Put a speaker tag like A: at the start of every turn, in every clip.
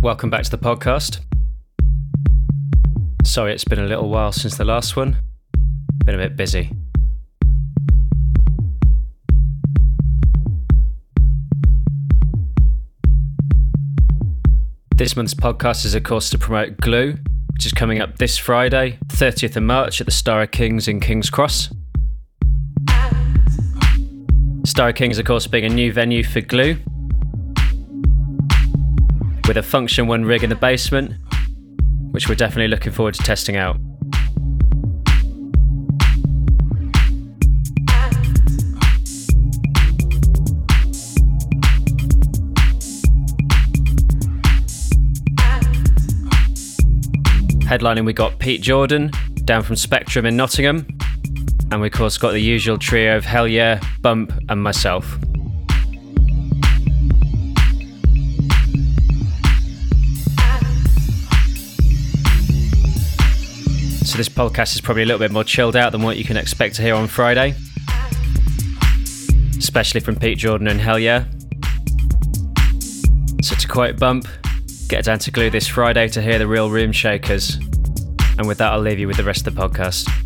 A: Welcome back to the podcast. Sorry, it's been a little while since the last one. Been a bit busy. This month's podcast is, of course, to promote Glue, which is coming up this Friday, 30th of March, at the Star of Kings in King's Cross. Star of Kings, of course, being a new venue for Glue, with a Funktion-One rig in the basement, which we're definitely looking forward to testing out. Headlining, we got Pete Jordan down from Spectrum in Nottingham, and we of course got the usual trio of Hell Yeah, Bump, and myself. So this podcast is probably a little bit more chilled out than what you can expect to hear on Friday, especially from Pete Jordan and Hell Yeah. So to quote Bump, get down to Glue this Friday to hear the real room shakers. And with that, I'll leave you with the rest of the podcast.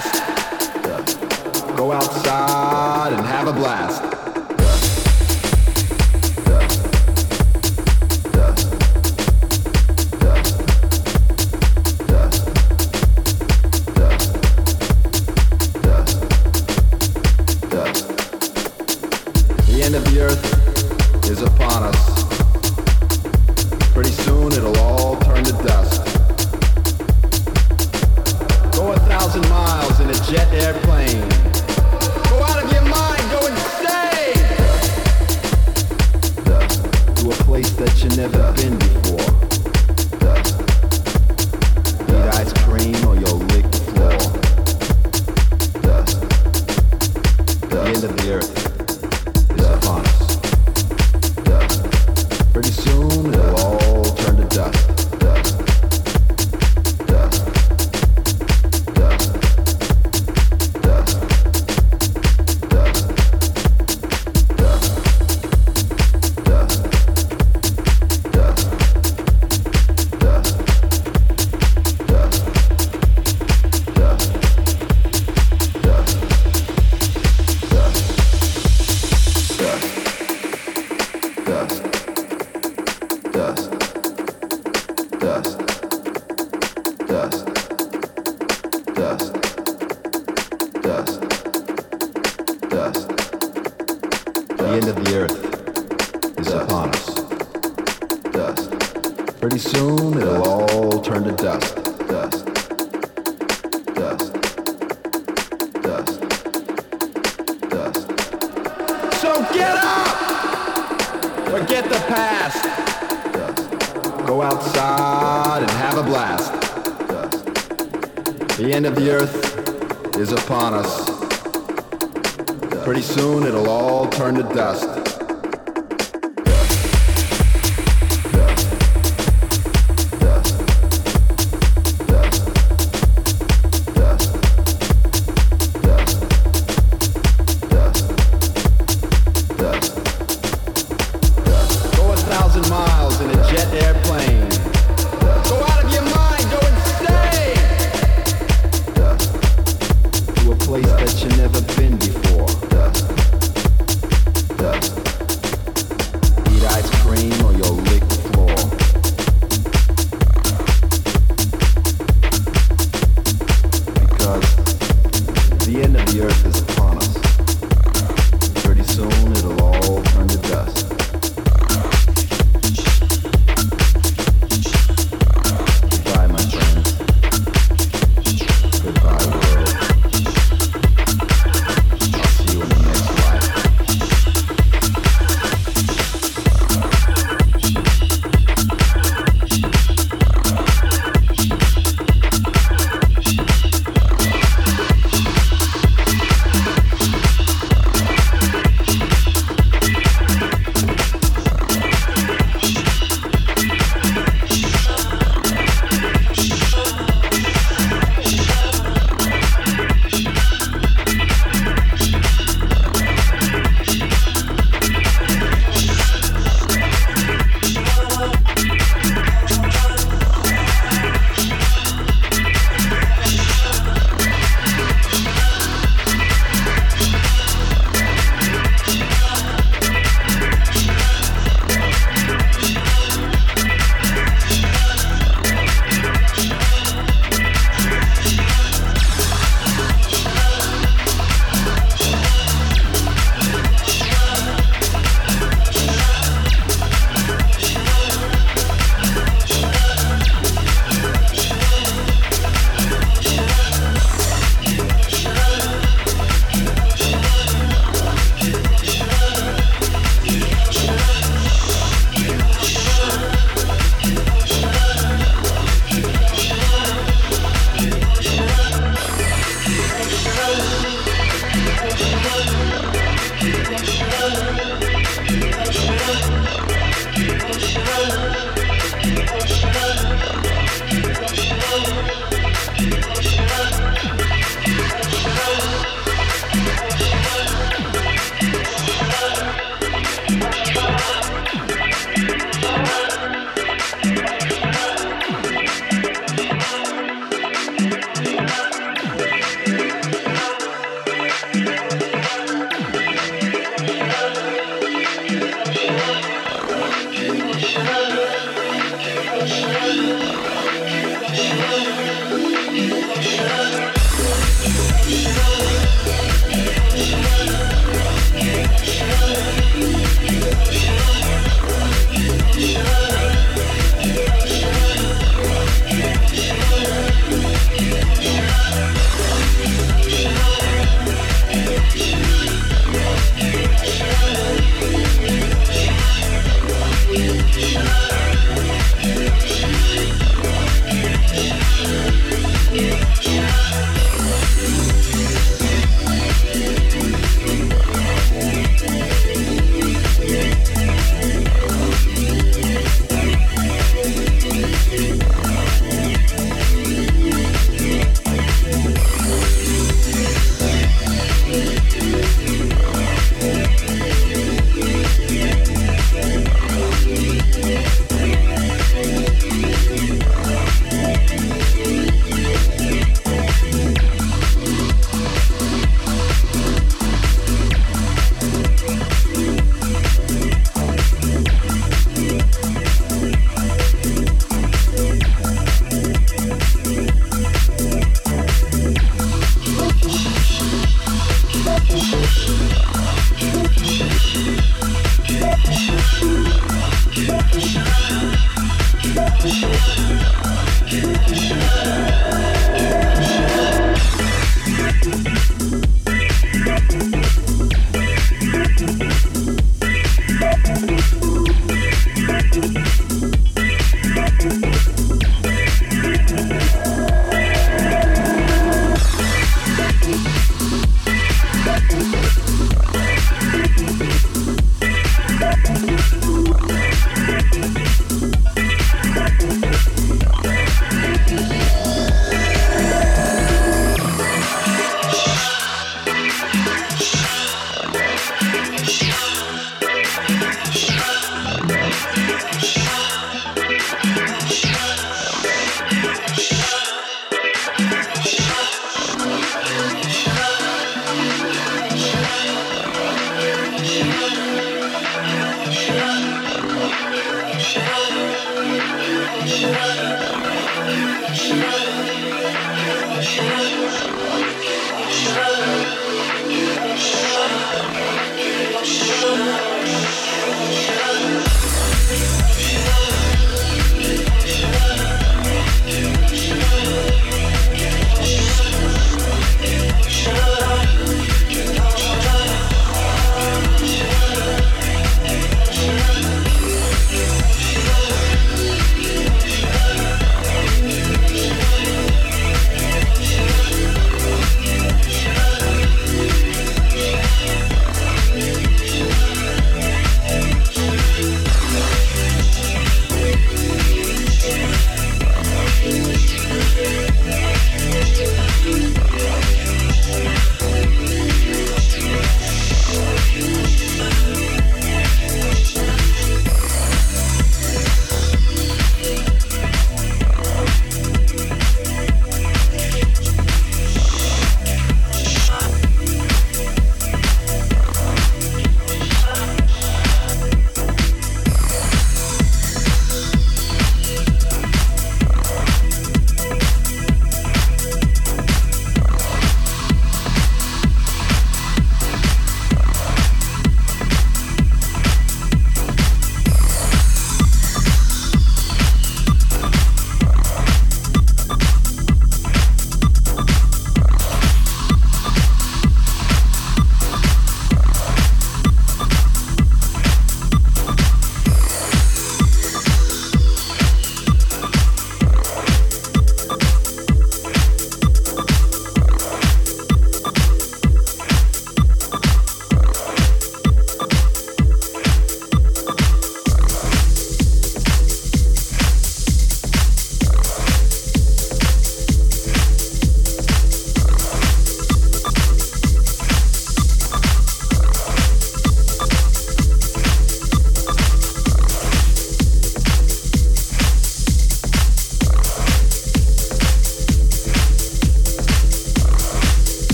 B: blast. Go outside and have a blast.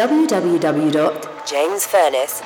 C: www.jamesfurnace.com.